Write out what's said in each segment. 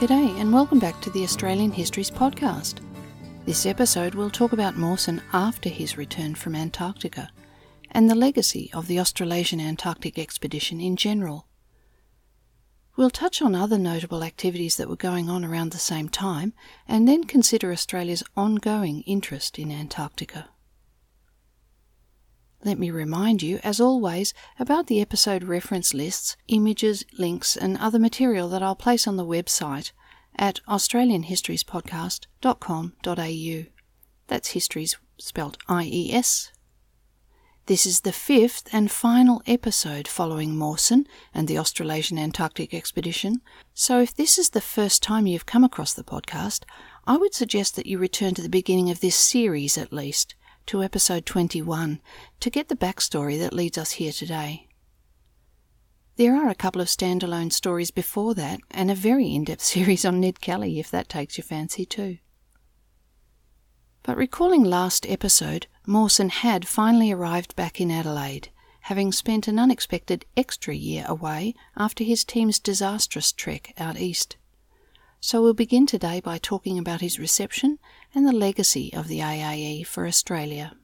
G'day, and welcome back to the Australian Histories Podcast. This episode will talk about Mawson after his return from Antarctica and the legacy of the Australasian Antarctic expedition in general. We'll touch on other notable activities that were going on around the same time and then consider Australia's ongoing interest in Antarctica. Let me remind you, as always, about the episode reference lists, images, links, and other material that I'll place on the website at australianhistoriespodcast.com.au. That's histories spelt I E S. This is the fifth and final episode following Mawson and the Australasian Antarctic expedition, so if this is the first time you've come across the podcast, I would suggest that you return to the beginning of this series at least to episode 21 to get the backstory that leads us here today. There are a couple of standalone stories before that, and a very in depth series on Ned Kelly if that takes your fancy too. But recalling last episode, Mawson had finally arrived back in Adelaide, having spent an unexpected extra year away after his team's disastrous trek out east. So we'll begin today by talking about his reception and the legacy of the AAE for Australia.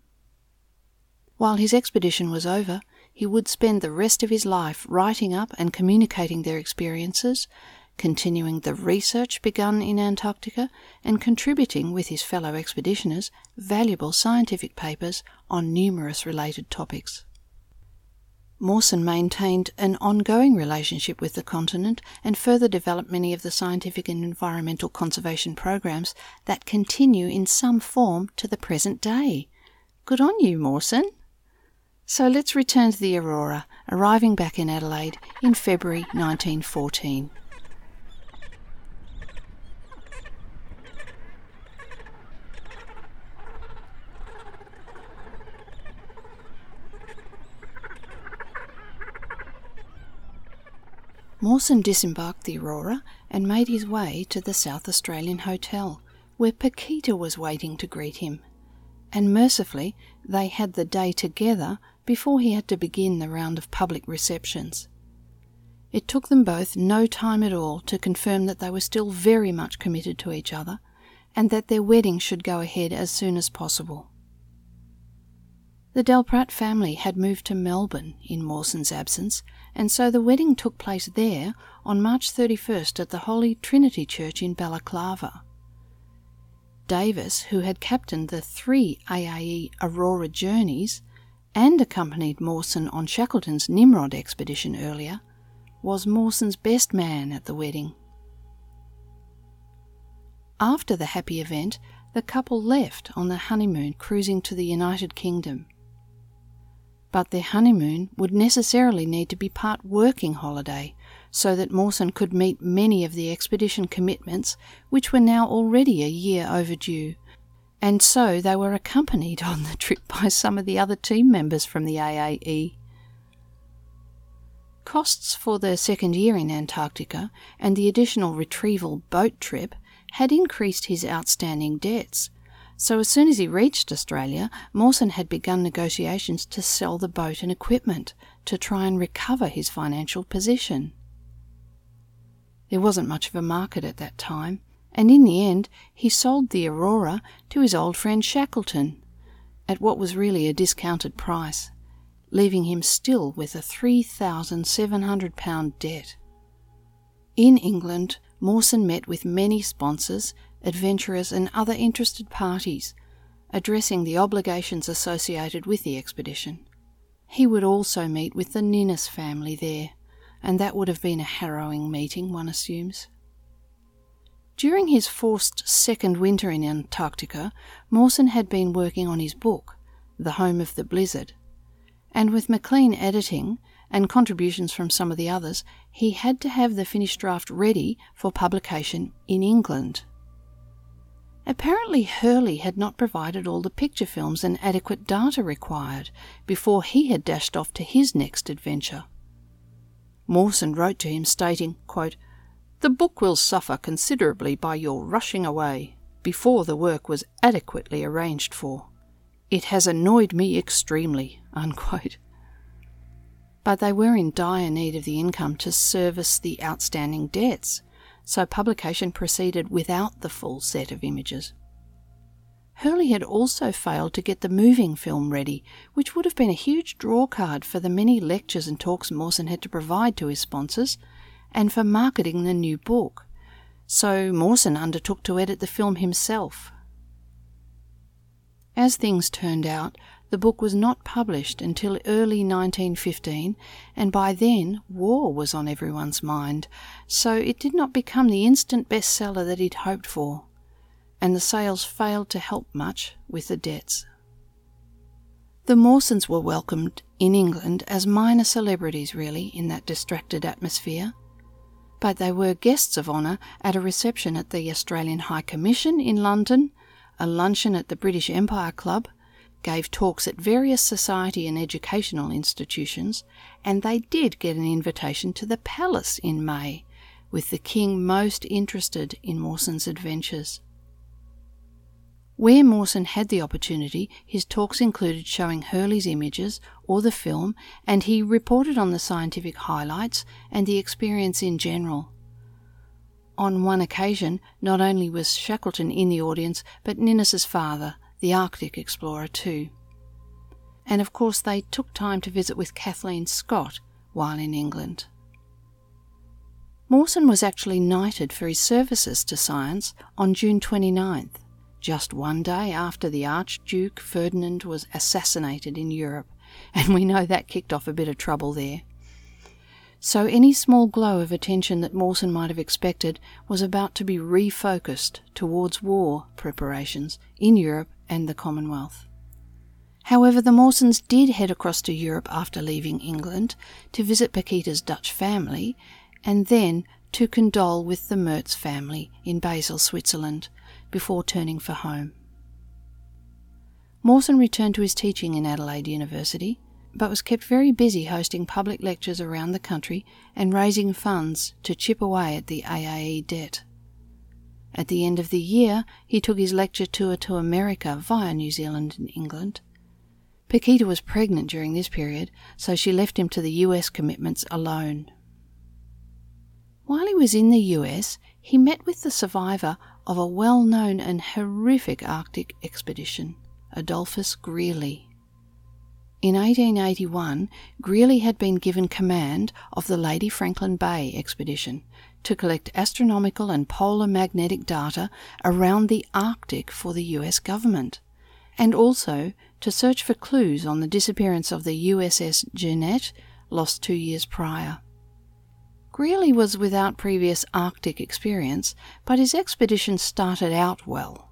While his expedition was over, he would spend the rest of his life writing up and communicating their experiences, continuing the research begun in Antarctica, and contributing with his fellow expeditioners valuable scientific papers on numerous related topics. Mawson maintained an ongoing relationship with the continent and further developed many of the scientific and environmental conservation programs that continue in some form to the present day. Good on you, Mawson! So let's return to the Aurora, arriving back in Adelaide in February 1914. Mawson disembarked the Aurora and made his way to the South Australian Hotel, where Paquita was waiting to greet him. And mercifully, they had the day together before he had to begin the round of public receptions. It took them both no time at all to confirm that they were still very much committed to each other and that their wedding should go ahead as soon as possible. The Delprat family had moved to Melbourne in Mawson's absence, and so the wedding took place there on March 31st at the Holy Trinity Church in Balaclava. Davis, who had captained the three AAE Aurora journeys and accompanied Mawson on Shackleton's Nimrod expedition earlier, was Mawson's best man at the wedding. After the happy event, the couple left on the honeymoon cruising to the United Kingdom but their honeymoon would necessarily need to be part working holiday so that Mawson could meet many of the expedition commitments which were now already a year overdue. And so they were accompanied on the trip by some of the other team members from the AAE. Costs for the second year in Antarctica and the additional retrieval boat trip had increased his outstanding debts, so as soon as he reached Australia, Mawson had begun negotiations to sell the boat and equipment to try and recover his financial position. There wasn't much of a market at that time, and in the end he sold the Aurora to his old friend Shackleton at what was really a discounted price, leaving him still with a £3,700 debt. In England, Mawson met with many sponsors adventurers, and other interested parties, addressing the obligations associated with the expedition. He would also meet with the Ninnis family there, and that would have been a harrowing meeting, one assumes. During his forced second winter in Antarctica, Mawson had been working on his book, The Home of the Blizzard, and with McLean editing and contributions from some of the others, he had to have the finished draft ready for publication in England. Apparently, Hurley had not provided all the picture films and adequate data required before he had dashed off to his next adventure. Mawson wrote to him stating, quote, The book will suffer considerably by your rushing away before the work was adequately arranged for. It has annoyed me extremely. Unquote. But they were in dire need of the income to service the outstanding debts, so publication proceeded without the full set of images. Hurley had also failed to get the moving film ready, which would have been a huge drawcard for the many lectures and talks Mawson had to provide to his sponsors, and for marketing the new book. So Mawson undertook to edit the film himself. As things turned out, the book was not published until early 1915, and by then war was on everyone's mind, so it did not become the instant bestseller that he'd hoped for and the sales failed to help much with the debts. The Mawsons were welcomed in England as minor celebrities, really, in that distracted atmosphere. But they were guests of honour at a reception at the Australian High Commission in London, a luncheon at the British Empire Club, gave talks at various society and educational institutions, and they did get an invitation to the palace in May, with the King most interested in Mawson's adventures. Where Mawson had the opportunity, his talks included showing Hurley's images or the film, and he reported on the scientific highlights and the experience in general. On one occasion, not only was Shackleton in the audience, but Ninnis's father, the Arctic explorer, too. And of course, they took time to visit with Kathleen Scott while in England. Mawson was actually knighted for his services to science on June 29th just one day after the Archduke Ferdinand was assassinated in Europe, and we know that kicked off a bit of trouble there. So any small glow of attention that Mawson might have expected was about to be refocused towards war preparations in Europe and the Commonwealth. However, the Mawsons did head across to Europe after leaving England to visit Paquita's Dutch family and then to condole with the Mertz family in Basel, Switzerland, before turning for home. Mawson returned to his teaching in Adelaide University, but was kept very busy hosting public lectures around the country and raising funds to chip away at the AAE debt. At the end of the year, he took his lecture tour to America via New Zealand and England. Paquita was pregnant during this period, so she left him to the US commitments alone. While he was in the US, he met with the survivor of a well known and horrific Arctic expedition, Adolphus Greely. In 1881, Greely had been given command of the Lady Franklin Bay expedition to collect astronomical and polar magnetic data around the Arctic for the US government, and also to search for clues on the disappearance of the USS Jeannette, lost two years prior. Greely was without previous Arctic experience, but his expedition started out well.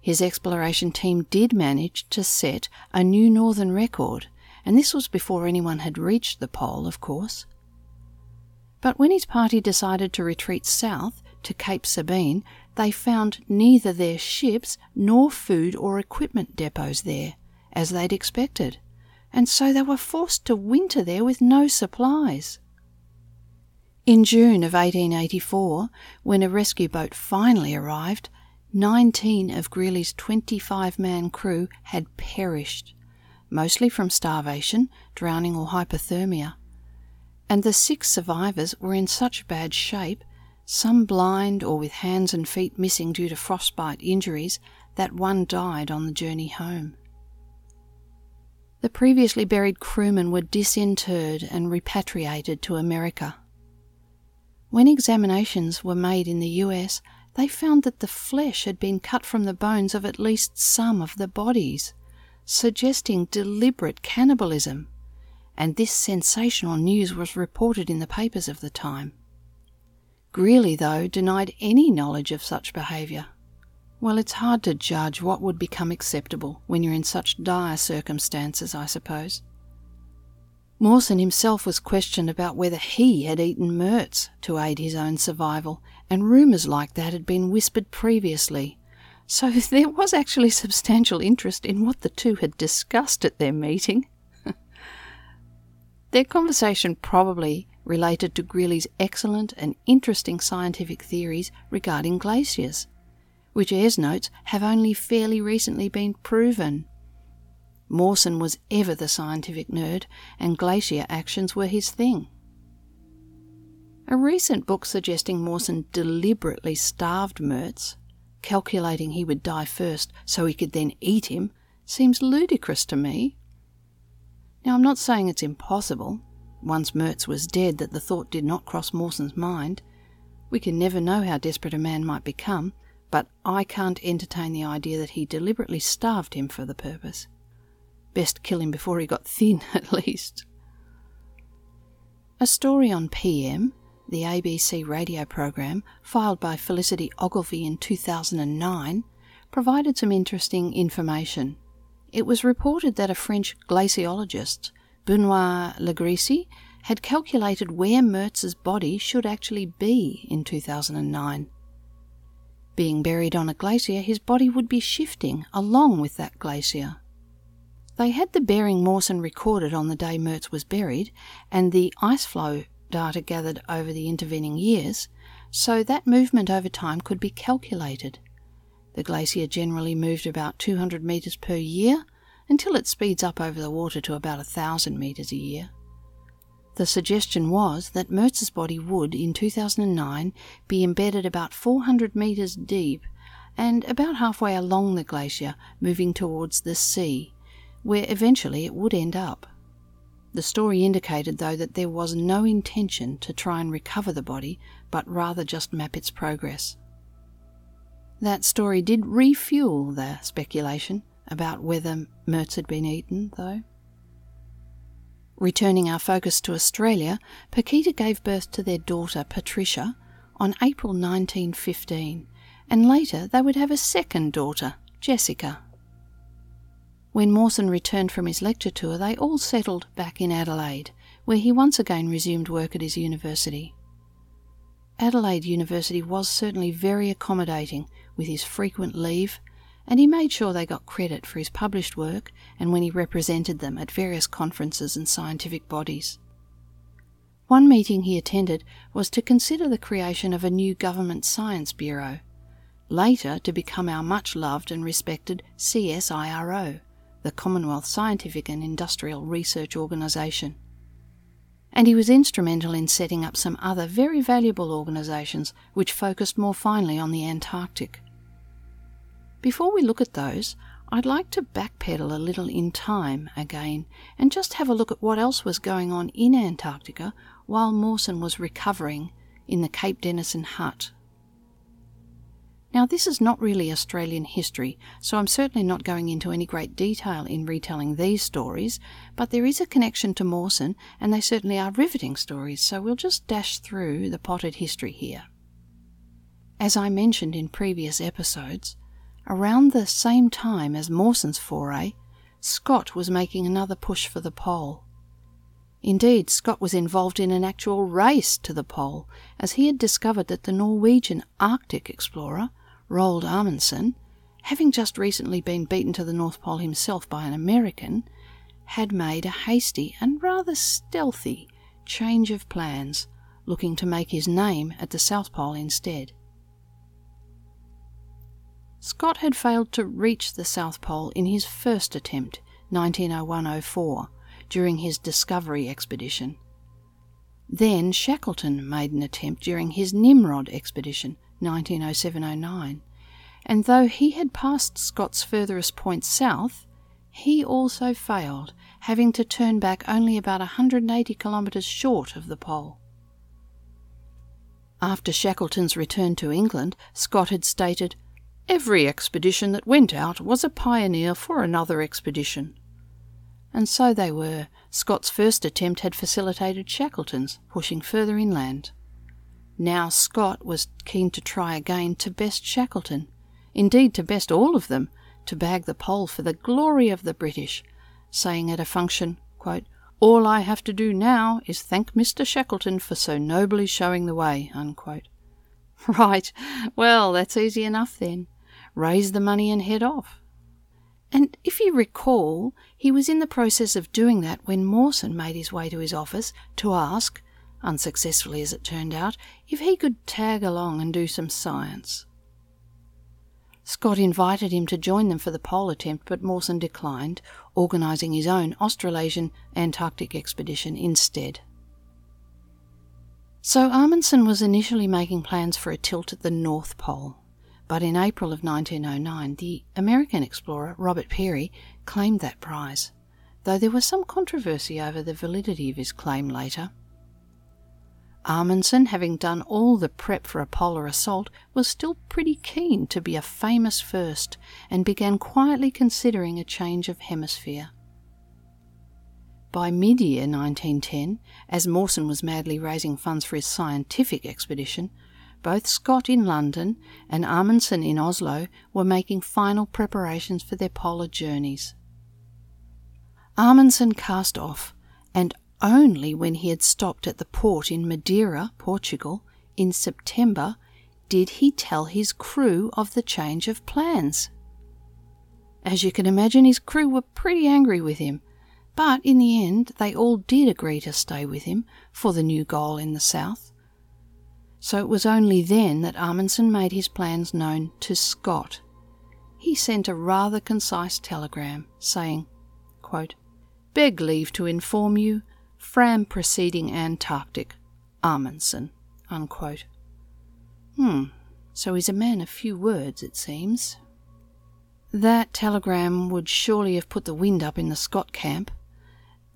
His exploration team did manage to set a new northern record, and this was before anyone had reached the pole, of course. But when his party decided to retreat south to Cape Sabine, they found neither their ships nor food or equipment depots there, as they'd expected, and so they were forced to winter there with no supplies. In June of 1884, when a rescue boat finally arrived, 19 of Greely's 25 man crew had perished, mostly from starvation, drowning, or hypothermia. And the six survivors were in such bad shape, some blind or with hands and feet missing due to frostbite injuries, that one died on the journey home. The previously buried crewmen were disinterred and repatriated to America. When examinations were made in the US, they found that the flesh had been cut from the bones of at least some of the bodies, suggesting deliberate cannibalism, and this sensational news was reported in the papers of the time. Greely, though, denied any knowledge of such behaviour. Well, it's hard to judge what would become acceptable when you're in such dire circumstances, I suppose. Mawson himself was questioned about whether he had eaten Mertz to aid his own survival, and rumours like that had been whispered previously. So there was actually substantial interest in what the two had discussed at their meeting. their conversation probably related to Greely's excellent and interesting scientific theories regarding glaciers, which Ayres notes have only fairly recently been proven. Mawson was ever the scientific nerd, and glacier actions were his thing. A recent book suggesting Mawson deliberately starved Mertz, calculating he would die first so he could then eat him, seems ludicrous to me. Now, I'm not saying it's impossible, once Mertz was dead, that the thought did not cross Mawson's mind. We can never know how desperate a man might become, but I can't entertain the idea that he deliberately starved him for the purpose. Best kill him before he got thin, at least. A story on PM, the ABC radio program, filed by Felicity Ogilvie in 2009, provided some interesting information. It was reported that a French glaciologist, Benoit Legresy, had calculated where Mertz's body should actually be in 2009. Being buried on a glacier, his body would be shifting along with that glacier. They had the bearing Mawson recorded on the day Mertz was buried and the ice flow data gathered over the intervening years, so that movement over time could be calculated. The glacier generally moved about 200 metres per year until it speeds up over the water to about 1,000 metres a year. The suggestion was that Mertz's body would, in 2009, be embedded about 400 metres deep and about halfway along the glacier, moving towards the sea, where eventually it would end up. The story indicated, though, that there was no intention to try and recover the body, but rather just map its progress. That story did refuel the speculation about whether Mertz had been eaten, though. Returning our focus to Australia, Paquita gave birth to their daughter Patricia on April 1915, and later they would have a second daughter, Jessica. When Mawson returned from his lecture tour, they all settled back in Adelaide, where he once again resumed work at his university. Adelaide University was certainly very accommodating with his frequent leave and he made sure they got credit for his published work and when he represented them at various conferences and scientific bodies. One meeting he attended was to consider the creation of a new government science bureau, later to become our much loved and respected CSIRO, the Commonwealth Scientific and Industrial Research Organisation. And he was instrumental in setting up some other very valuable organisations which focused more finely on the Antarctic. Before we look at those, I'd like to backpedal a little in time again and just have a look at what else was going on in Antarctica while Mawson was recovering in the Cape Denison hut. Now, this is not really Australian history, so I'm certainly not going into any great detail in retelling these stories, but there is a connection to Mawson, and they certainly are riveting stories, so we'll just dash through the potted history here. As I mentioned in previous episodes, Around the same time as Mawson's foray, Scott was making another push for the pole. Indeed, Scott was involved in an actual race to the pole, as he had discovered that the Norwegian Arctic explorer, Roald Amundsen, having just recently been beaten to the North Pole himself by an American, had made a hasty and rather stealthy change of plans, looking to make his name at the South Pole instead. Scott had failed to reach the South Pole in his first attempt, 1901-04, during his Discovery expedition. Then Shackleton made an attempt during his Nimrod expedition, 1907-09, and though he had passed Scott's furthest point south, he also failed, having to turn back only about 180 kilometres short of the pole. After Shackleton's return to England, Scott had stated, Every expedition that went out was a pioneer for another expedition. And so they were. Scott's first attempt had facilitated Shackleton's, pushing further inland. Now Scott was keen to try again to best Shackleton, indeed to best all of them, to bag the pole for the glory of the British, saying at a function, quote, All I have to do now is thank Mr. Shackleton for so nobly showing the way. Unquote. Right, well, that's easy enough then raise the money and head off. And if you recall, he was in the process of doing that when Mawson made his way to his office to ask, unsuccessfully as it turned out, if he could tag along and do some science. Scott invited him to join them for the pole attempt, but Mawson declined, organising his own Australasian Antarctic expedition instead. So Amundsen was initially making plans for a tilt at the North Pole, but in April of 1909 the American explorer Robert Peary claimed that prize, though there was some controversy over the validity of his claim later. Amundsen, having done all the prep for a polar assault, was still pretty keen to be a famous first and began quietly considering a change of hemisphere. By mid year 1910, as Mawson was madly raising funds for his scientific expedition, both Scott in London and Amundsen in Oslo were making final preparations for their polar journeys. Amundsen cast off, and only when he had stopped at the port in Madeira, Portugal, in September, did he tell his crew of the change of plans. As you can imagine, his crew were pretty angry with him, but in the end, they all did agree to stay with him for the new goal in the south. So it was only then that Amundsen made his plans known to Scott. He sent a rather concise telegram saying, quote, Beg leave to inform you Fram preceding Antarctic, Amundsen. Unquote. Hmm, so he's a man of few words, it seems. That telegram would surely have put the wind up in the Scott camp.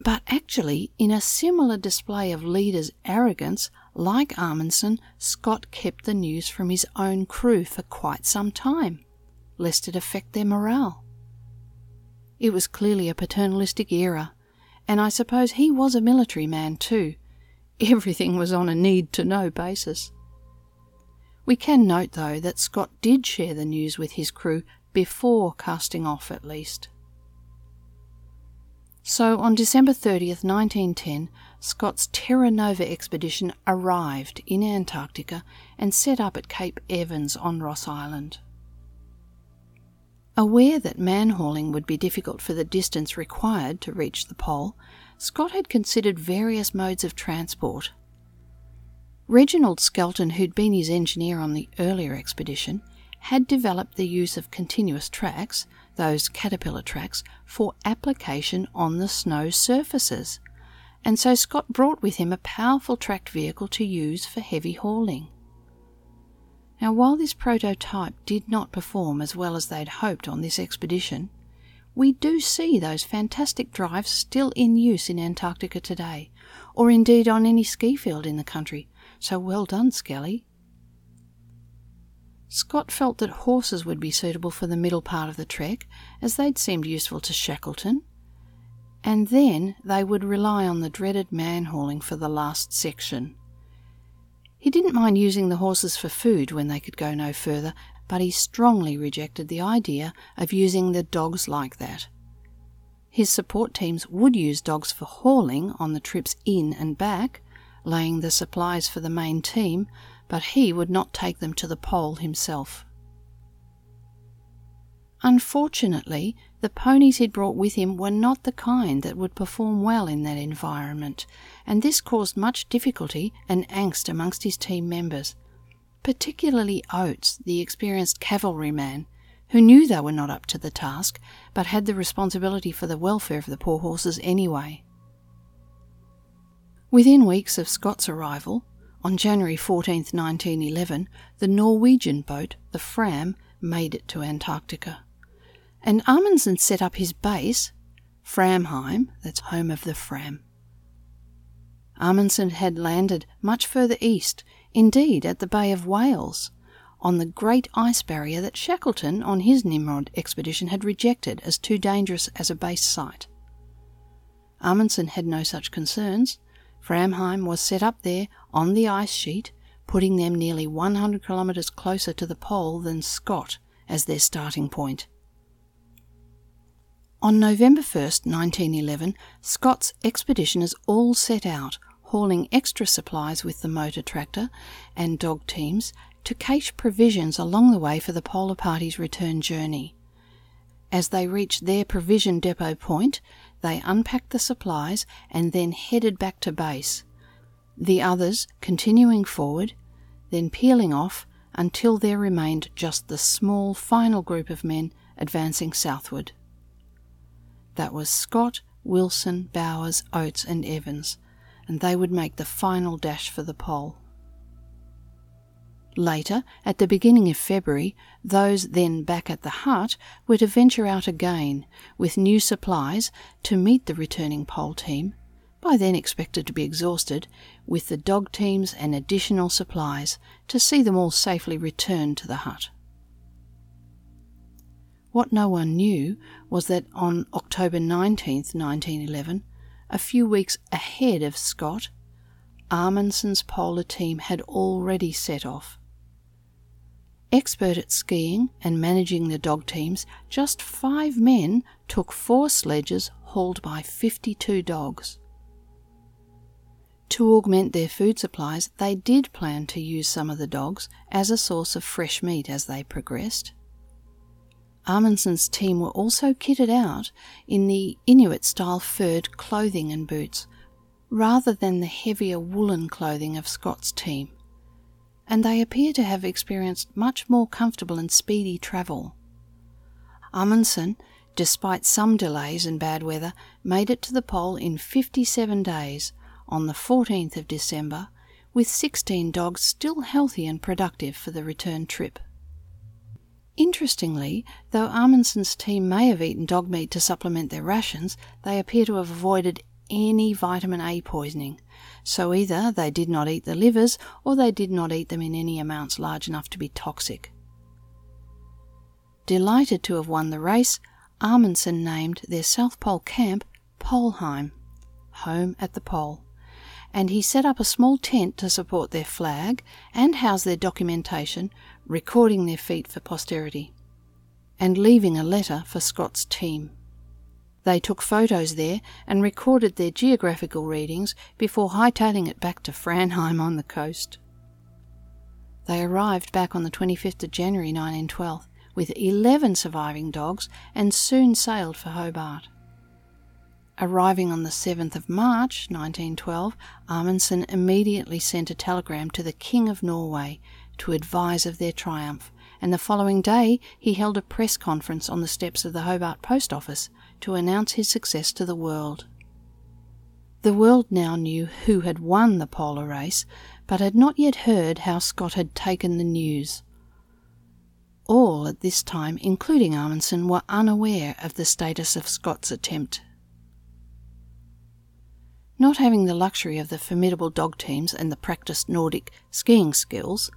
But actually, in a similar display of leader's arrogance, like Amundsen, Scott kept the news from his own crew for quite some time, lest it affect their morale. It was clearly a paternalistic era, and I suppose he was a military man too. Everything was on a need to know basis. We can note, though, that Scott did share the news with his crew before casting off, at least. So, on December 30th, 1910, Scott's Terra Nova expedition arrived in Antarctica and set up at Cape Evans on Ross Island. Aware that man hauling would be difficult for the distance required to reach the pole, Scott had considered various modes of transport. Reginald Skelton, who'd been his engineer on the earlier expedition, had developed the use of continuous tracks, those caterpillar tracks, for application on the snow surfaces, and so Scott brought with him a powerful tracked vehicle to use for heavy hauling. Now, while this prototype did not perform as well as they'd hoped on this expedition, we do see those fantastic drives still in use in Antarctica today, or indeed on any ski field in the country, so well done, Skelly. Scott felt that horses would be suitable for the middle part of the trek, as they'd seemed useful to Shackleton, and then they would rely on the dreaded man hauling for the last section. He didn't mind using the horses for food when they could go no further, but he strongly rejected the idea of using the dogs like that. His support teams would use dogs for hauling on the trips in and back, laying the supplies for the main team, but he would not take them to the pole himself. Unfortunately, the ponies he'd brought with him were not the kind that would perform well in that environment, and this caused much difficulty and angst amongst his team members, particularly Oates, the experienced cavalryman, who knew they were not up to the task, but had the responsibility for the welfare of the poor horses anyway. Within weeks of Scott's arrival, on January 14, 1911, the Norwegian boat, the Fram, made it to Antarctica and Amundsen set up his base, Framheim, that's home of the Fram. Amundsen had landed much further east, indeed at the Bay of Whales, on the great ice barrier that Shackleton on his Nimrod expedition had rejected as too dangerous as a base site. Amundsen had no such concerns. Framheim was set up there on the ice sheet, putting them nearly 100 kilometres closer to the pole than Scott as their starting point. On November 1st, 1911, Scott's expeditioners all set out, hauling extra supplies with the motor tractor and dog teams to cache provisions along the way for the Polar Party's return journey. As they reached their provision depot point, they unpacked the supplies and then headed back to base. The others continuing forward, then peeling off until there remained just the small final group of men advancing southward. That was Scott, Wilson, Bowers, Oates, and Evans, and they would make the final dash for the pole. Later, at the beginning of February, those then back at the hut were to venture out again with new supplies to meet the returning pole team, by then expected to be exhausted, with the dog teams and additional supplies to see them all safely returned to the hut. What no one knew was that on October 19, 1911, a few weeks ahead of Scott, Amundsen's polar team had already set off Expert at skiing and managing the dog teams, just five men took four sledges hauled by 52 dogs. To augment their food supplies, they did plan to use some of the dogs as a source of fresh meat as they progressed. Amundsen's team were also kitted out in the Inuit style furred clothing and boots, rather than the heavier woolen clothing of Scott's team and they appear to have experienced much more comfortable and speedy travel. Amundsen, despite some delays and bad weather, made it to the pole in 57 days on the 14th of December, with 16 dogs still healthy and productive for the return trip. Interestingly, though Amundsen's team may have eaten dog meat to supplement their rations, they appear to have avoided any vitamin A poisoning. So either they did not eat the livers or they did not eat them in any amounts large enough to be toxic. Delighted to have won the race, Amundsen named their South Pole camp Polheim, home at the pole, and he set up a small tent to support their flag and house their documentation, recording their feat for posterity, and leaving a letter for Scott's team. They took photos there and recorded their geographical readings before hightailing it back to Framheim on the coast. They arrived back on the 25th of January 1912 with 11 surviving dogs and soon sailed for Hobart. Arriving on the 7th of March 1912, Amundsen immediately sent a telegram to the King of Norway to advise of their triumph, and the following day he held a press conference on the steps of the Hobart Post Office to announce his success to the world. The world now knew who had won the polar race, but had not yet heard how Scott had taken the news. All at this time, including Amundsen, were unaware of the status of Scott's attempt. Not having the luxury of the formidable dog teams and the practiced Nordic skiing skills,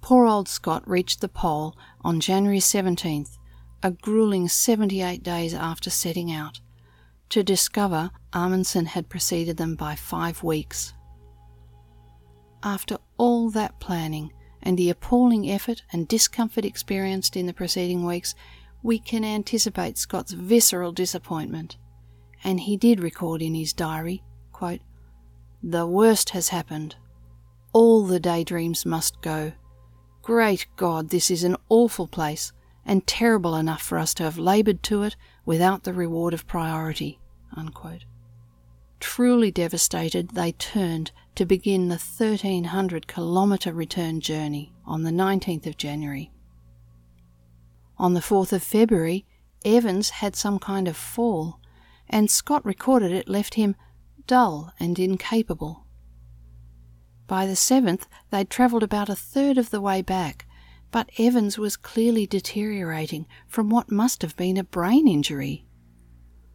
poor old Scott reached the pole on January 17th a grueling 78 days after setting out, to discover Amundsen had preceded them by five weeks. After all that planning and the appalling effort and discomfort experienced in the preceding weeks, we can anticipate Scott's visceral disappointment. And he did record in his diary, quote, The worst has happened. All the daydreams must go. Great God, this is an awful place and terrible enough for us to have laboured to it without the reward of priority. Unquote. Truly devastated, they turned to begin the 1300 kilometre return journey on the 19th of January. On the 4th of February, Evans had some kind of fall, and Scott recorded it left him dull and incapable. By the 7th, they'd travelled about a third of the way back but Evans was clearly deteriorating from what must have been a brain injury.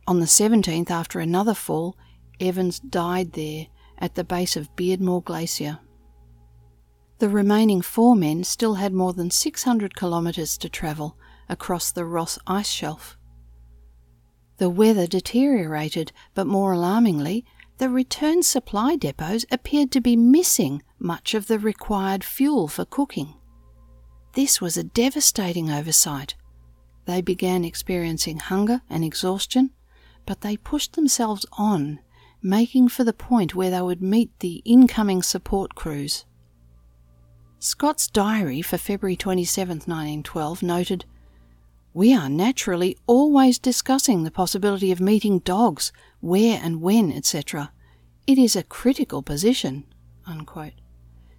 On the 17th, after another fall, Evans died there at the base of Beardmore Glacier. The remaining four men still had more than 600 kilometres to travel across the Ross ice shelf. The weather deteriorated, but more alarmingly, the return supply depots appeared to be missing much of the required fuel for cooking. This was a devastating oversight. They began experiencing hunger and exhaustion, but they pushed themselves on, making for the point where they would meet the incoming support crews. Scott's diary for February 27, 1912 noted We are naturally always discussing the possibility of meeting dogs, where and when, etc. It is a critical position. Unquote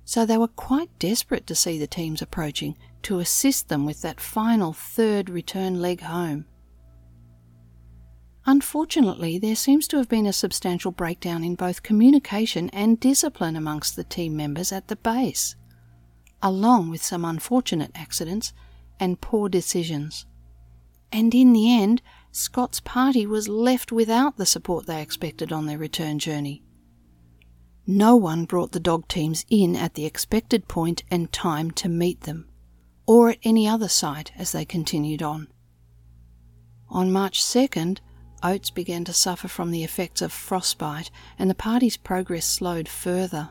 so they were quite desperate to see the teams approaching to assist them with that final third return leg home. Unfortunately, there seems to have been a substantial breakdown in both communication and discipline amongst the team members at the base, along with some unfortunate accidents and poor decisions. And in the end, Scott's party was left without the support they expected on their return journey. No one brought the dog teams in at the expected point and time to meet them, or at any other site as they continued on. On March 2nd, Oates began to suffer from the effects of frostbite, and the party's progress slowed further.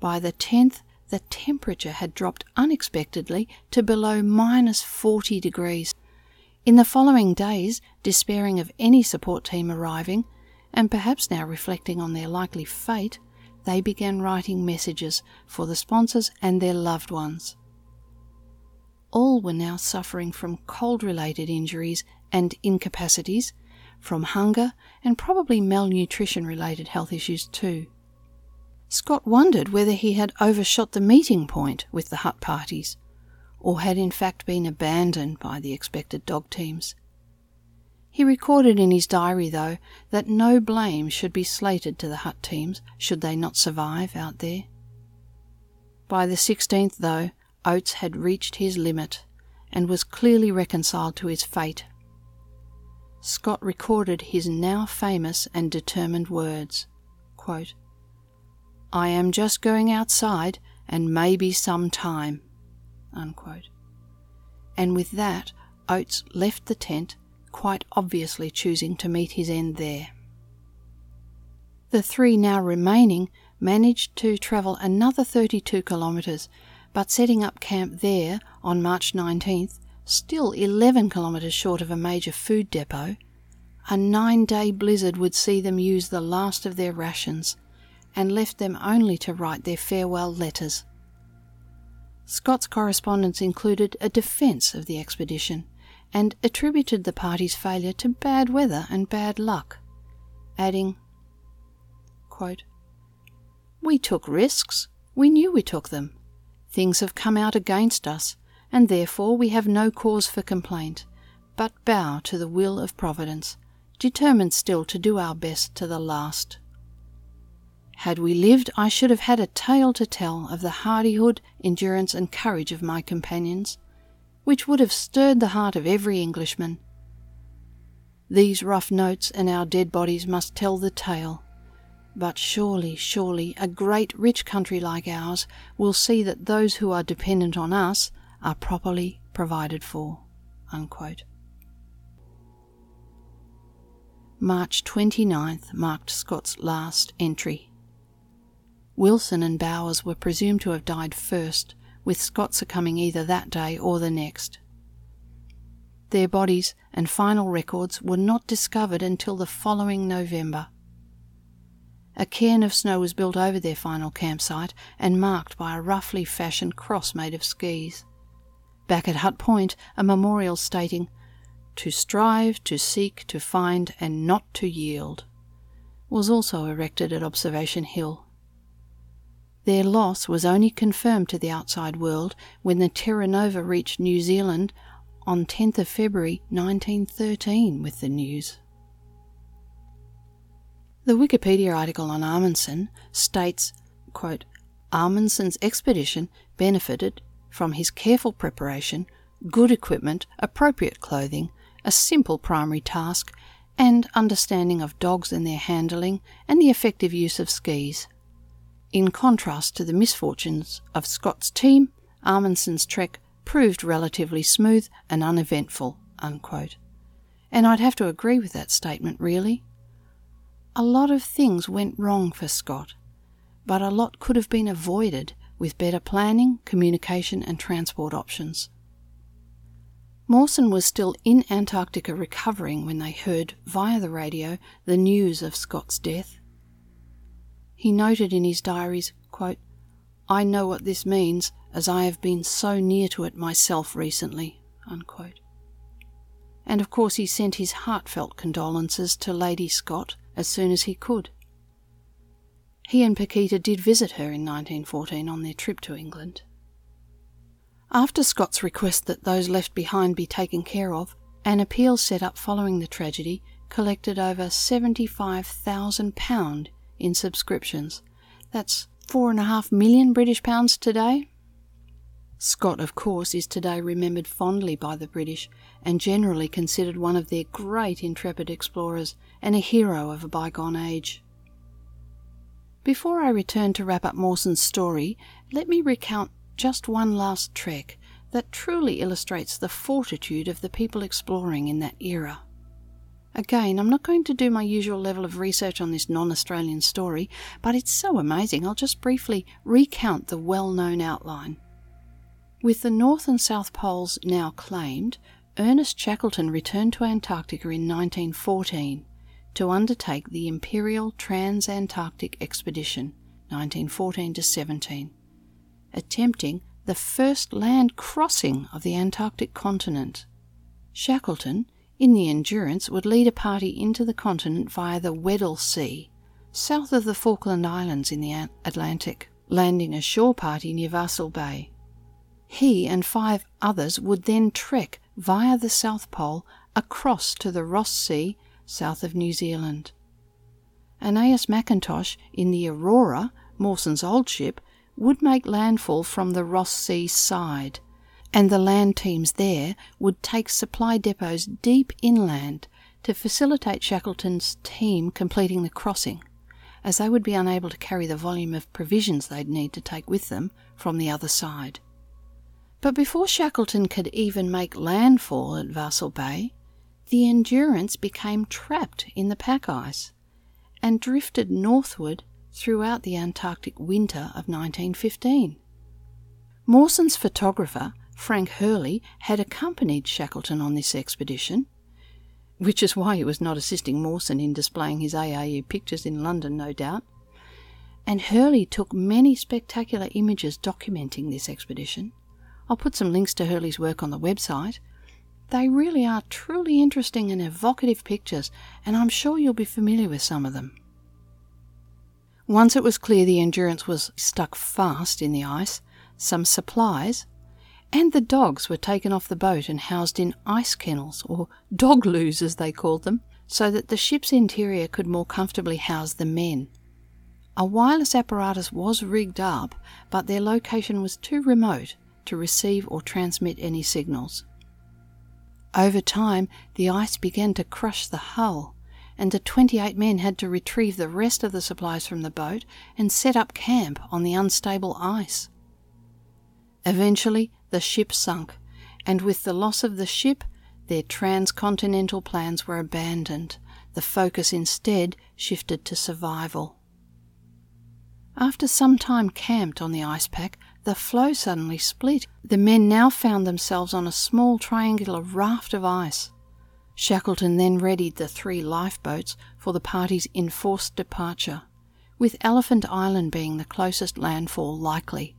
By the 10th, the temperature had dropped unexpectedly to below minus 40 degrees. In the following days, despairing of any support team arriving, and perhaps now reflecting on their likely fate, they began writing messages for the sponsors and their loved ones. All were now suffering from cold related injuries and incapacities, from hunger and probably malnutrition related health issues too. Scott wondered whether he had overshot the meeting point with the hut parties, or had in fact been abandoned by the expected dog teams. He recorded in his diary, though, that no blame should be slated to the hut teams should they not survive out there. By the 16th, though, Oates had reached his limit and was clearly reconciled to his fate. Scott recorded his now famous and determined words quote, I am just going outside and maybe some time. Unquote. And with that, Oates left the tent quite obviously choosing to meet his end there. The three now remaining managed to travel another 32 kilometres, but setting up camp there on March 19th, still 11 kilometres short of a major food depot, a nine day blizzard would see them use the last of their rations and left them only to write their farewell letters. Scott's correspondence included a defence of the expedition and attributed the party's failure to bad weather and bad luck, adding, quote, We took risks, we knew we took them. Things have come out against us, and therefore we have no cause for complaint, but bow to the will of Providence, determined still to do our best to the last. Had we lived, I should have had a tale to tell of the hardihood, endurance, and courage of my companions, which would have stirred the heart of every Englishman. These rough notes and our dead bodies must tell the tale. But surely, surely, a great rich country like ours will see that those who are dependent on us are properly provided for. Unquote. March 29th marked Scott's last entry. Wilson and Bowers were presumed to have died first, with Scott succumbing either that day or the next. Their bodies and final records were not discovered until the following November. A cairn of snow was built over their final campsite and marked by a roughly fashioned cross made of skis. Back at Hut Point, a memorial stating, To strive, to seek, to find, and not to yield, was also erected at Observation Hill. Their loss was only confirmed to the outside world when the Terra Nova reached New Zealand on 10th of February 1913 with the news. The Wikipedia article on Amundsen states, quote, Amundsen's expedition benefited from his careful preparation, good equipment, appropriate clothing, a simple primary task, and understanding of dogs and their handling, and the effective use of skis. In contrast to the misfortunes of Scott's team, Amundsen's trek proved relatively smooth and uneventful. Unquote. And I'd have to agree with that statement, really. A lot of things went wrong for Scott, but a lot could have been avoided with better planning, communication, and transport options. Mawson was still in Antarctica recovering when they heard, via the radio, the news of Scott's death. He noted in his diaries, quote, I know what this means, as I have been so near to it myself recently. Unquote. And of course, he sent his heartfelt condolences to Lady Scott as soon as he could. He and Paquita did visit her in 1914 on their trip to England. After Scott's request that those left behind be taken care of, an appeal set up following the tragedy collected over £75,000 in subscriptions. That's four and a half million British pounds today. Scott, of course, is today remembered fondly by the British and generally considered one of their great intrepid explorers and a hero of a bygone age. Before I return to wrap up Mawson's story, let me recount just one last trek that truly illustrates the fortitude of the people exploring in that era. Again, I'm not going to do my usual level of research on this non Australian story, but it's so amazing I'll just briefly recount the well known outline. With the North and South Poles now claimed, Ernest Shackleton returned to Antarctica in 1914 to undertake the Imperial Trans-Antarctic Expedition 1914 to 17, attempting the first land crossing of the Antarctic continent. Shackleton, in the Endurance, would lead a party into the continent via the Weddell Sea, south of the Falkland Islands in the Atlantic, landing a shore party near Vahsel Bay. He and five others would then trek via the South Pole across to the Ross Sea south of New Zealand. Aeneas Mackintosh in the Aurora, Mawson's old ship, would make landfall from the Ross Sea side, and the land teams there would take supply depots deep inland to facilitate Shackleton's team completing the crossing, as they would be unable to carry the volume of provisions they'd need to take with them from the other side. But before Shackleton could even make landfall at Vahsel Bay, the Endurance became trapped in the pack ice and drifted northward throughout the Antarctic winter of 1915. Mawson's photographer, Frank Hurley, had accompanied Shackleton on this expedition, which is why he was not assisting Mawson in displaying his AAE pictures in London, no doubt. And Hurley took many spectacular images documenting this expedition. I'll put some links to Hurley's work on the website, they really are truly interesting and evocative pictures, and I'm sure you'll be familiar with some of them. Once it was clear the Endurance was stuck fast in the ice, some supplies and the dogs were taken off the boat and housed in ice kennels, or dog loos as they called them, so that the ship's interior could more comfortably house the men. A wireless apparatus was rigged up, but their location was too remote to receive or transmit any signals. Over time, the ice began to crush the hull, and the 28 men had to retrieve the rest of the supplies from the boat and set up camp on the unstable ice. Eventually, the ship sunk, and with the loss of the ship, their transcontinental plans were abandoned. The focus instead shifted to survival. After some time camped on the ice pack, the floe suddenly split. The men now found themselves on a small triangular raft of ice. Shackleton then readied the three lifeboats for the party's enforced departure, with Elephant Island being the closest landfall likely.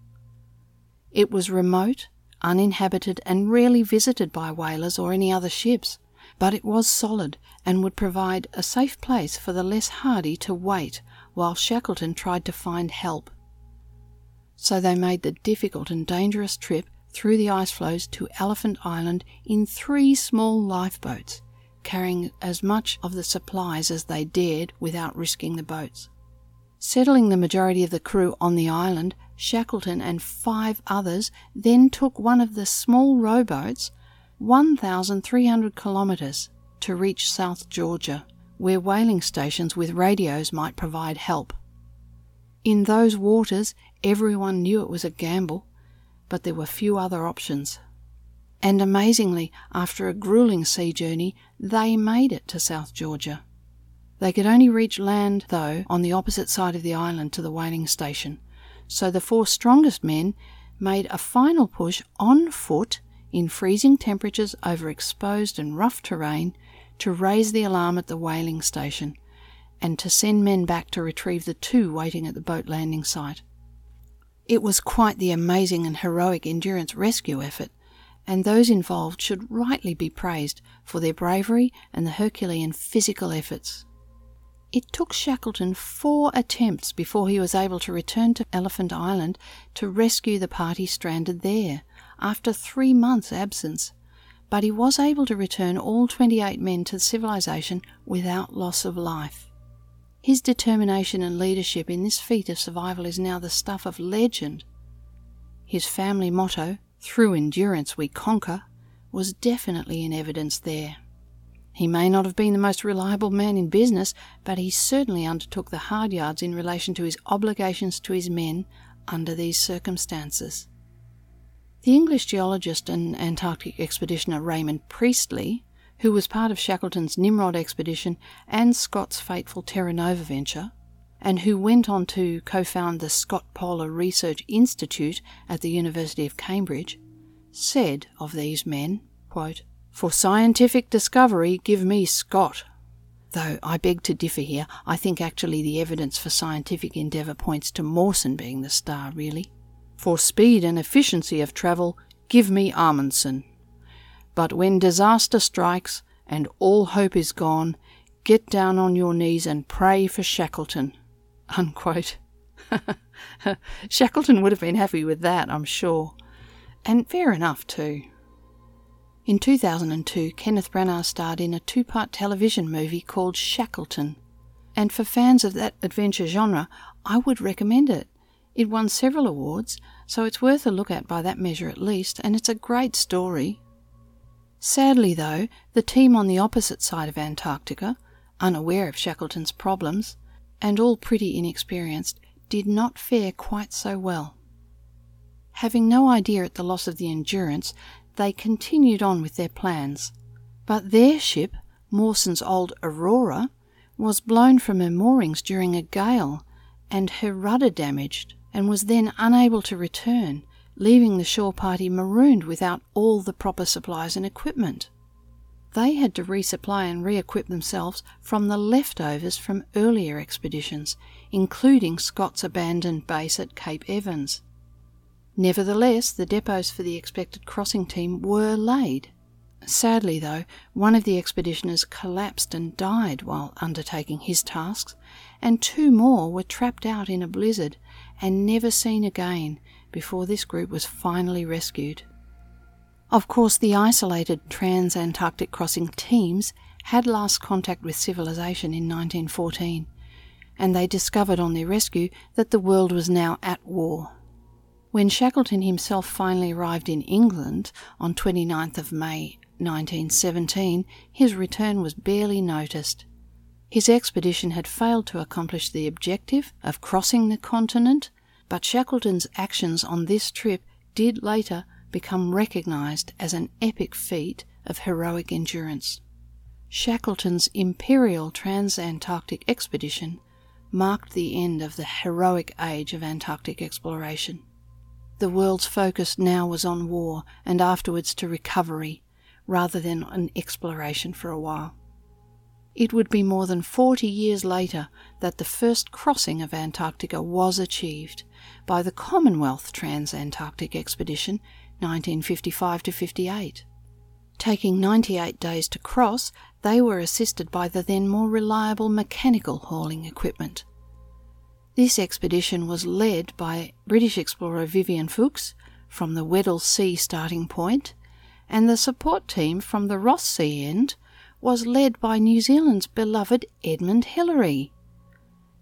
It was remote, uninhabited, and rarely visited by whalers or any other ships, but it was solid and would provide a safe place for the less hardy to wait while Shackleton tried to find help so they made the difficult and dangerous trip through the ice floes to Elephant Island in three small lifeboats, carrying as much of the supplies as they dared without risking the boats. Settling the majority of the crew on the island, Shackleton and five others then took one of the small rowboats 1,300 kilometres to reach South Georgia, where whaling stations with radios might provide help. In those waters, everyone knew it was a gamble, but there were few other options. And amazingly, after a grueling sea journey, they made it to South Georgia. They could only reach land, though, on the opposite side of the island to the whaling station, so the four strongest men made a final push on foot in freezing temperatures over exposed and rough terrain to raise the alarm at the whaling station and to send men back to retrieve the two waiting at the boat landing site. It was quite the amazing and heroic endurance rescue effort, and those involved should rightly be praised for their bravery and the Herculean physical efforts. It took Shackleton four attempts before he was able to return to Elephant Island to rescue the party stranded there after three months' absence, but he was able to return all 28 men to civilization without loss of life. His determination and leadership in this feat of survival is now the stuff of legend. His family motto, Through endurance we conquer, was definitely in evidence there. He may not have been the most reliable man in business, but he certainly undertook the hard yards in relation to his obligations to his men under these circumstances. The English geologist and Antarctic expeditioner Raymond Priestley who was part of Shackleton's Nimrod expedition and Scott's fateful Terra Nova venture, and who went on to co found the Scott Polar Research Institute at the University of Cambridge, said of these men, quote, For scientific discovery, give me Scott. Though I beg to differ here, I think actually the evidence for scientific endeavour points to Mawson being the star, really. For speed and efficiency of travel, give me Amundsen. But when disaster strikes and all hope is gone, get down on your knees and pray for Shackleton. Unquote. Shackleton would have been happy with that, I'm sure. And fair enough, too. In 2002, Kenneth Branagh starred in a two part television movie called Shackleton. And for fans of that adventure genre, I would recommend it. It won several awards, so it's worth a look at by that measure at least, and it's a great story. Sadly, though, the team on the opposite side of Antarctica, unaware of Shackleton's problems, and all pretty inexperienced, did not fare quite so well. Having no idea at the loss of the Endurance, they continued on with their plans. But their ship, Mawson's old Aurora, was blown from her moorings during a gale, and her rudder damaged, and was then unable to return, leaving the shore party marooned without all the proper supplies and equipment. They had to resupply and re equip themselves from the leftovers from earlier expeditions, including Scott's abandoned base at Cape Evans. Nevertheless, the depots for the expected crossing team were laid. Sadly, though, one of the expeditioners collapsed and died while undertaking his tasks, and two more were trapped out in a blizzard and never seen again before this group was finally rescued. Of course, the isolated trans-Antarctic crossing teams had last contact with civilization in 1914, and they discovered on their rescue that the world was now at war. When Shackleton himself finally arrived in England on 29th of May 1917, his return was barely noticed. His expedition had failed to accomplish the objective of crossing the continent but Shackleton's actions on this trip did later become recognised as an epic feat of heroic endurance. Shackleton's Imperial Transantarctic Expedition marked the end of the heroic age of Antarctic exploration. The world's focus now was on war and afterwards to recovery, rather than on exploration for a while. It would be more than 40 years later that the first crossing of Antarctica was achieved by the Commonwealth Transantarctic Expedition 1955 to 58. Taking 98 days to cross, they were assisted by the then more reliable mechanical hauling equipment. This expedition was led by British explorer Vivian Fuchs from the Weddell Sea starting point, and the support team from the Ross Sea end was led by New Zealand's beloved Edmund Hillary.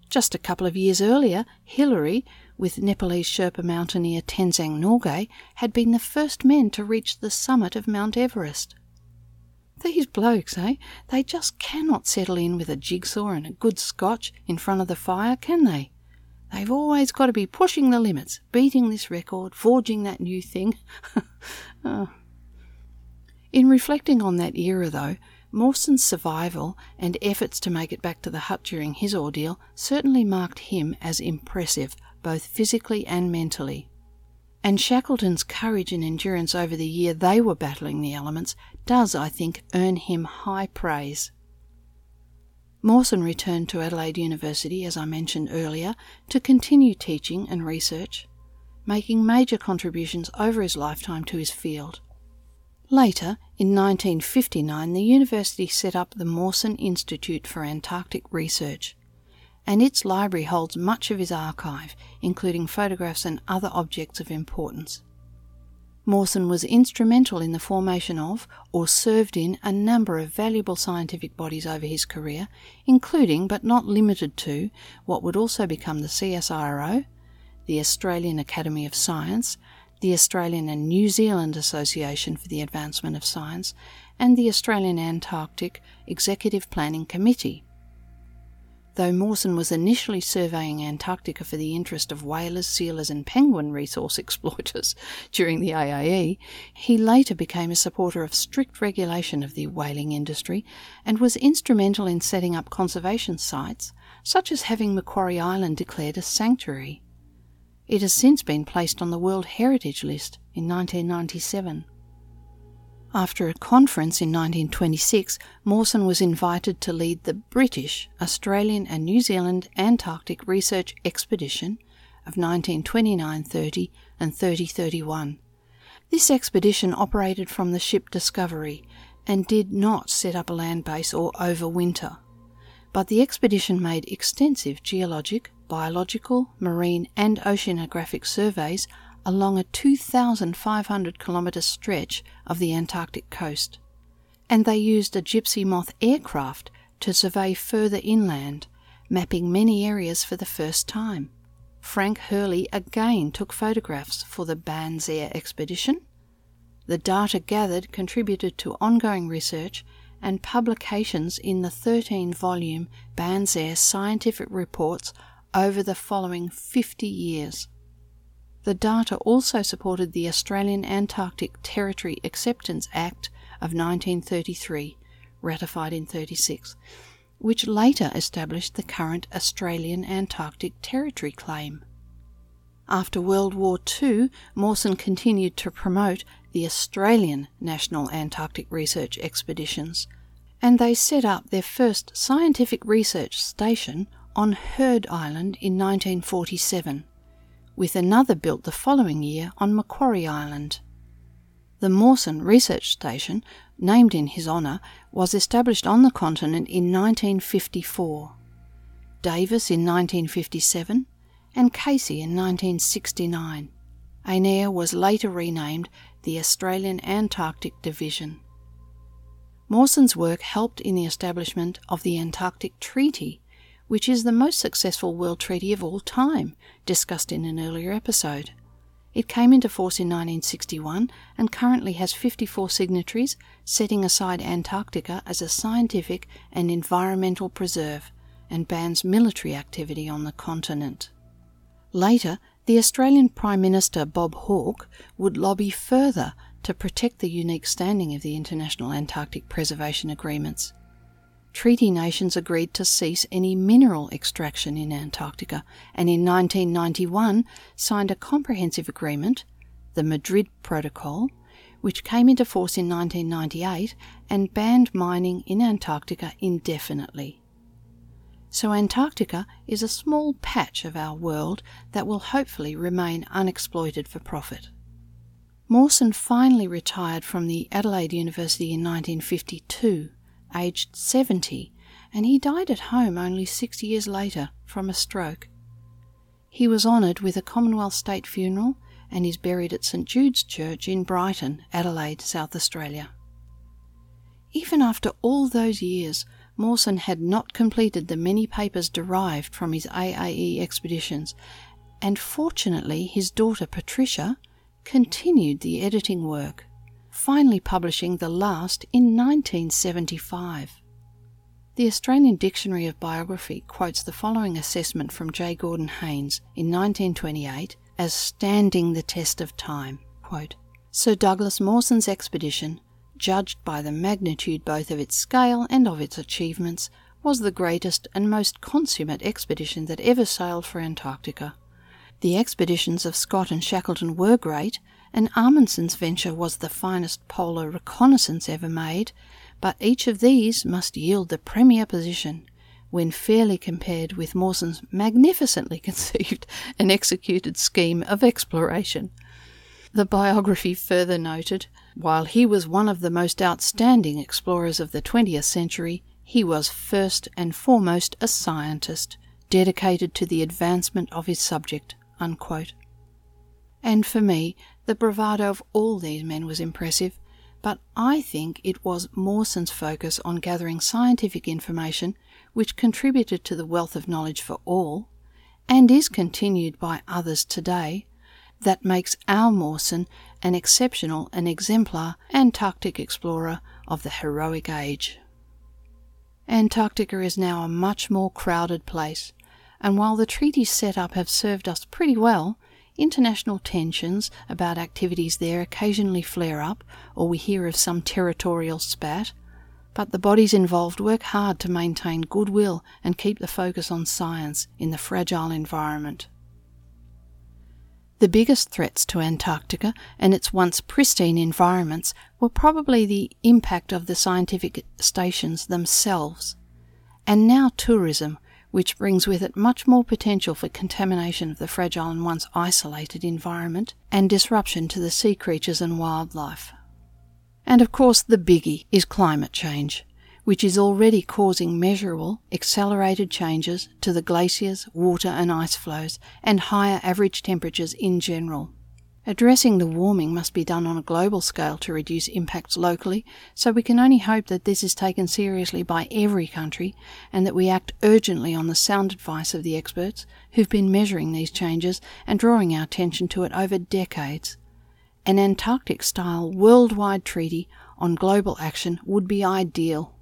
Just a couple of years earlier, Hillary, with Nepalese Sherpa mountaineer Tenzing Norgay, had been the first men to reach the summit of Mount Everest. These blokes, eh? They just cannot settle in with a jigsaw and a good scotch in front of the fire, can they? They've always got to be pushing the limits, beating this record, forging that new thing. oh. In reflecting on that era, though, Mawson's survival and efforts to make it back to the hut during his ordeal certainly marked him as impressive, both physically and mentally. And Shackleton's courage and endurance over the year they were battling the elements does, I think, earn him high praise. Mawson returned to Adelaide University, as I mentioned earlier, to continue teaching and research, making major contributions over his lifetime to his field. Later, in 1959, the university set up the Mawson Institute for Antarctic Research, and its library holds much of his archive, including photographs and other objects of importance. Mawson was instrumental in the formation of or served in a number of valuable scientific bodies over his career, including but not limited to what would also become the CSIRO, the Australian Academy of Science, the Australian and New Zealand Association for the Advancement of Science, and the Australian Antarctic Executive Planning Committee. Though Mawson was initially surveying Antarctica for the interest of whalers, sealers, and penguin resource exploiters during the AAE, he later became a supporter of strict regulation of the whaling industry and was instrumental in setting up conservation sites, such as having Macquarie Island declared a sanctuary. It has since been placed on the World Heritage List in 1997. After a conference in 1926, Mawson was invited to lead the British, Australian, and New Zealand Antarctic Research Expedition of 1929 30 and 30 31. This expedition operated from the ship Discovery and did not set up a land base or overwinter. But the expedition made extensive geologic, biological, marine, and oceanographic surveys along a 2,500 kilometre stretch of the Antarctic coast, and they used a Gypsy Moth aircraft to survey further inland, mapping many areas for the first time. Frank Hurley again took photographs for the BANZARE expedition. The data gathered contributed to ongoing research and publications in the 13 volume BANZARE Scientific Reports over the following 50 years. The data also supported the Australian Antarctic Territory Acceptance Act of 1933, ratified in 36, which later established the current Australian Antarctic Territory claim. After World War II, Mawson continued to promote the Australian National Antarctic Research Expeditions, and they set up their first scientific research station on Heard Island in 1947 with another built the following year on Macquarie Island. The Mawson Research Station, named in his honour, was established on the continent in 1954, Davis in 1957, and Casey in 1969. ANARE was later renamed the Australian Antarctic Division. Mawson's work helped in the establishment of the Antarctic Treaty which is the most successful world treaty of all time, discussed in an earlier episode. It came into force in 1961 and currently has 54 signatories, setting aside Antarctica as a scientific and environmental preserve and bans military activity on the continent. Later, the Australian Prime Minister Bob Hawke would lobby further to protect the unique standing of the International Antarctic Preservation Agreements treaty nations agreed to cease any mineral extraction in Antarctica and in 1991 signed a comprehensive agreement, the Madrid Protocol, which came into force in 1998 and banned mining in Antarctica indefinitely. So, Antarctica is a small patch of our world that will hopefully remain unexploited for profit. Mawson finally retired from the Adelaide University in 1952 aged 70, and he died at home only six years later from a stroke. He was honoured with a Commonwealth State funeral and is buried at St Jude's Church in Brighton, Adelaide, South Australia. Even after all those years, Mawson had not completed the many papers derived from his AAE expeditions, and fortunately his daughter Patricia continued the editing work finally publishing the last in 1975. The Australian Dictionary of Biography quotes the following assessment from J. Gordon Haynes in 1928 as standing the test of time. Quote, Sir Douglas Mawson's expedition, judged by the magnitude both of its scale and of its achievements, was the greatest and most consummate expedition that ever sailed for Antarctica. The expeditions of Scott and Shackleton were great, and Amundsen's venture was the finest polar reconnaissance ever made, but each of these must yield the premier position when fairly compared with Mawson's magnificently conceived and executed scheme of exploration. The biography further noted while he was one of the most outstanding explorers of the 20th century, he was first and foremost a scientist, dedicated to the advancement of his subject. Unquote. And for me, the bravado of all these men was impressive, but I think it was Mawson's focus on gathering scientific information which contributed to the wealth of knowledge for all, and is continued by others today, that makes our Mawson an exceptional and exemplar Antarctic explorer of the heroic age. Antarctica is now a much more crowded place, and while the treaties set up have served us pretty well, international tensions about activities there occasionally flare up, or we hear of some territorial spat. But the bodies involved work hard to maintain goodwill and keep the focus on science in the fragile environment. The biggest threats to Antarctica and its once pristine environments were probably the impact of the scientific stations themselves, and now tourism, which brings with it much more potential for contamination of the fragile and once isolated environment and disruption to the sea creatures and wildlife. And of course, the biggie is climate change which is already causing measurable, accelerated changes to the glaciers, water and ice flows, and higher average temperatures in general. Addressing the warming must be done on a global scale to reduce impacts locally, so we can only hope that this is taken seriously by every country and that we act urgently on the sound advice of the experts who've been measuring these changes and drawing our attention to it over decades. An Antarctic style worldwide treaty on global action would be ideal.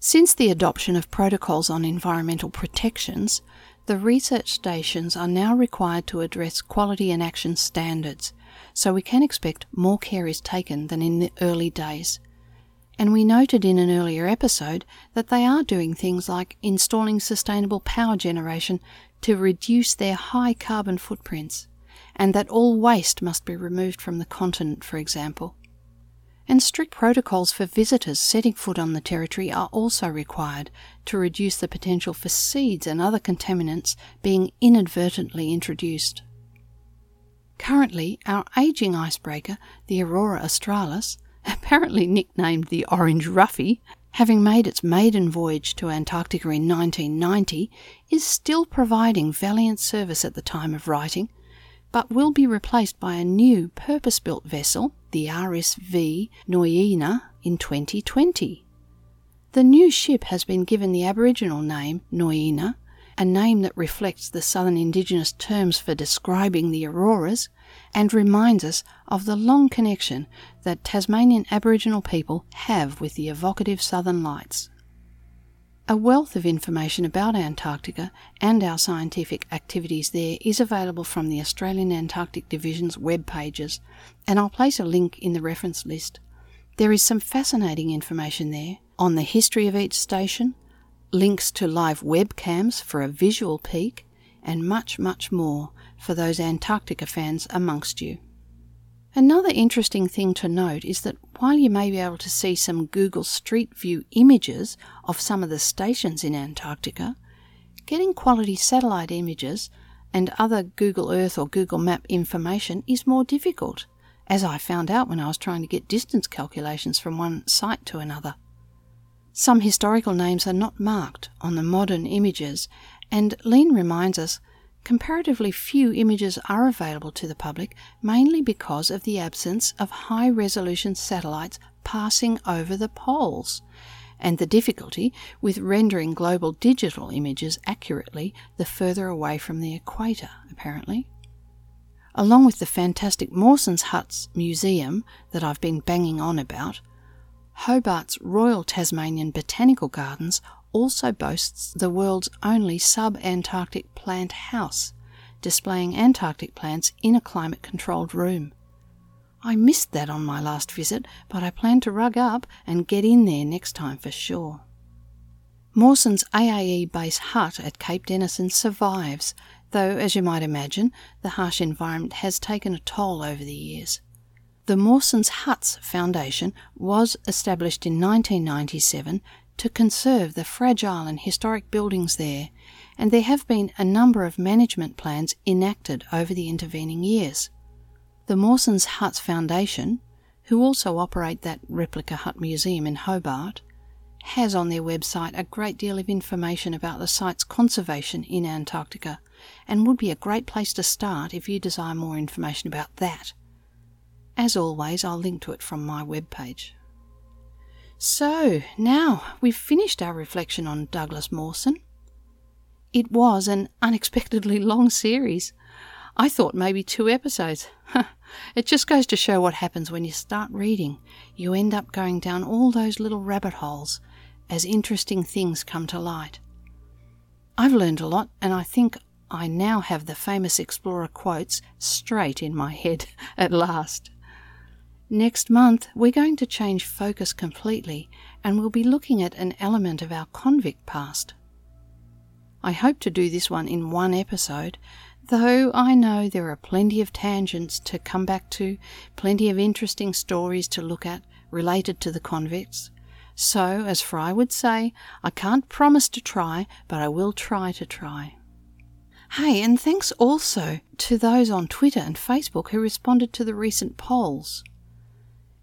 Since the adoption of protocols on environmental protections, the research stations are now required to address quality and action standards, so we can expect more care is taken than in the early days. And we noted in an earlier episode that they are doing things like installing sustainable power generation to reduce their high carbon footprints, and that all waste must be removed from the continent, for example and strict protocols for visitors setting foot on the territory are also required to reduce the potential for seeds and other contaminants being inadvertently introduced. Currently, our aging icebreaker, the Aurora australis, apparently nicknamed the Orange Roughy, having made its maiden voyage to Antarctica in 1990, is still providing valiant service at the time of writing, but will be replaced by a new purpose built vessel the RSV Nuyina in 2020. The new ship has been given the Aboriginal name Nuyina, a name that reflects the Southern Indigenous terms for describing the auroras and reminds us of the long connection that Tasmanian Aboriginal people have with the evocative Southern Lights. A wealth of information about Antarctica and our scientific activities there is available from the Australian Antarctic Division's web pages, and I'll place a link in the reference list. There is some fascinating information there on the history of each station, links to live webcams for a visual peek, and much, much more for those Antarctica fans amongst you. Another interesting thing to note is that while you may be able to see some Google Street View images of some of the stations in Antarctica, getting quality satellite images and other Google Earth or Google Map information is more difficult, as I found out when I was trying to get distance calculations from one site to another. Some historical names are not marked on the modern images, and Lean reminds us comparatively few images are available to the public, mainly because of the absence of high resolution satellites passing over the poles, and the difficulty with rendering global digital images accurately the further away from the equator, apparently. Along with the fantastic Mawson's Huts Museum that I've been banging on about, Hobart's Royal Tasmanian Botanical Gardens also boasts the world's only sub-Antarctic plant house, displaying Antarctic plants in a climate-controlled room. I missed that on my last visit, but I plan to rug up and get in there next time for sure. Mawson's AAE base hut at Cape Denison survives, though, as you might imagine, the harsh environment has taken a toll over the years. The Mawson's Huts Foundation was established in 1997 to conserve the fragile and historic buildings there, and there have been a number of management plans enacted over the intervening years. The Mawson's Huts Foundation, who also operate that replica hut museum in Hobart, has on their website a great deal of information about the site's conservation in Antarctica and would be a great place to start if you desire more information about that. As always, I'll link to it from my webpage. So, now we've finished our reflection on Douglas Mawson. It was an unexpectedly long series. I thought maybe two episodes. it just goes to show what happens when you start reading. You end up going down all those little rabbit holes as interesting things come to light. I've learned a lot, and I think I now have the famous explorer quotes straight in my head at last. Next month, we're going to change focus completely and we'll be looking at an element of our convict past. I hope to do this one in one episode, though I know there are plenty of tangents to come back to, plenty of interesting stories to look at related to the convicts. So, as Fry would say, I can't promise to try, but I will try to try. Hey, and thanks also to those on Twitter and Facebook who responded to the recent polls.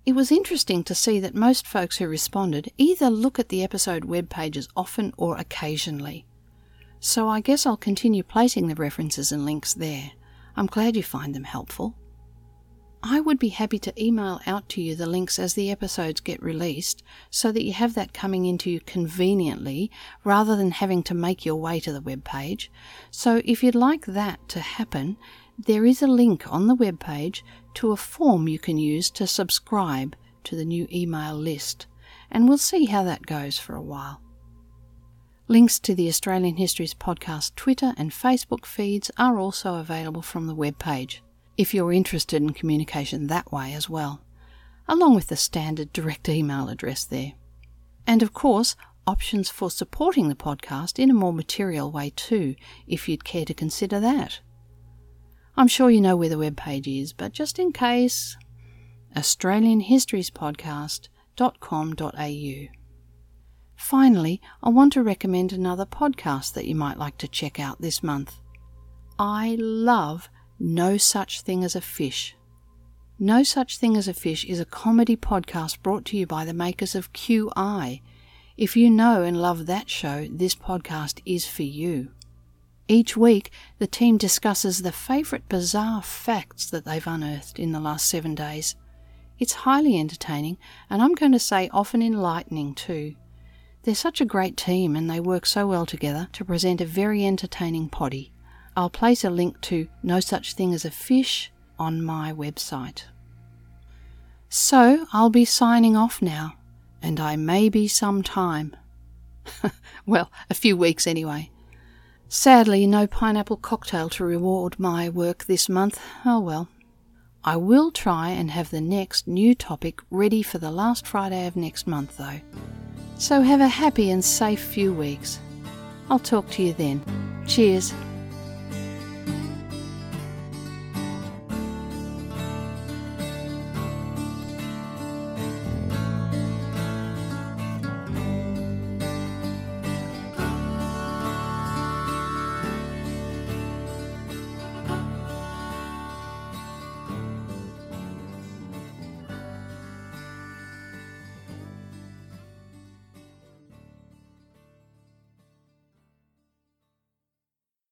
It was interesting to see that most folks who responded either look at the episode web pages often or occasionally. So I guess I'll continue placing the references and links there. I'm glad you find them helpful. I would be happy to email out to you the links as the episodes get released so that you have that coming into you conveniently rather than having to make your way to the web page. So if you'd like that to happen, there is a link on the web page to a form you can use to subscribe to the new email list, and we'll see how that goes for a while. Links to the Australian Histories Podcast Twitter and Facebook feeds are also available from the web page if you're interested in communication that way as well, along with the standard direct email address there. And of course, options for supporting the podcast in a more material way too, if you'd care to consider that. I'm sure you know where the web page is, but just in case, australianhistoriespodcast.com.au. Finally, I want to recommend another podcast that you might like to check out this month. I love no Such Thing as a Fish. No Such Thing as a Fish is a comedy podcast brought to you by the makers of QI. If you know and love that show, this podcast is for you. Each week, the team discusses the favourite bizarre facts that they've unearthed in the last seven days. It's highly entertaining, and I'm going to say often enlightening too. They're such a great team and they work so well together to present a very entertaining poddy. I'll place a link to No Such Thing as a Fish on my website. So I'll be signing off now, and I may be some time. well, a few weeks anyway. Sadly, no pineapple cocktail to reward my work this month. Oh well. I will try and have the next new topic ready for the last Friday of next month, though. So have a happy and safe few weeks. I'll talk to you then. Cheers.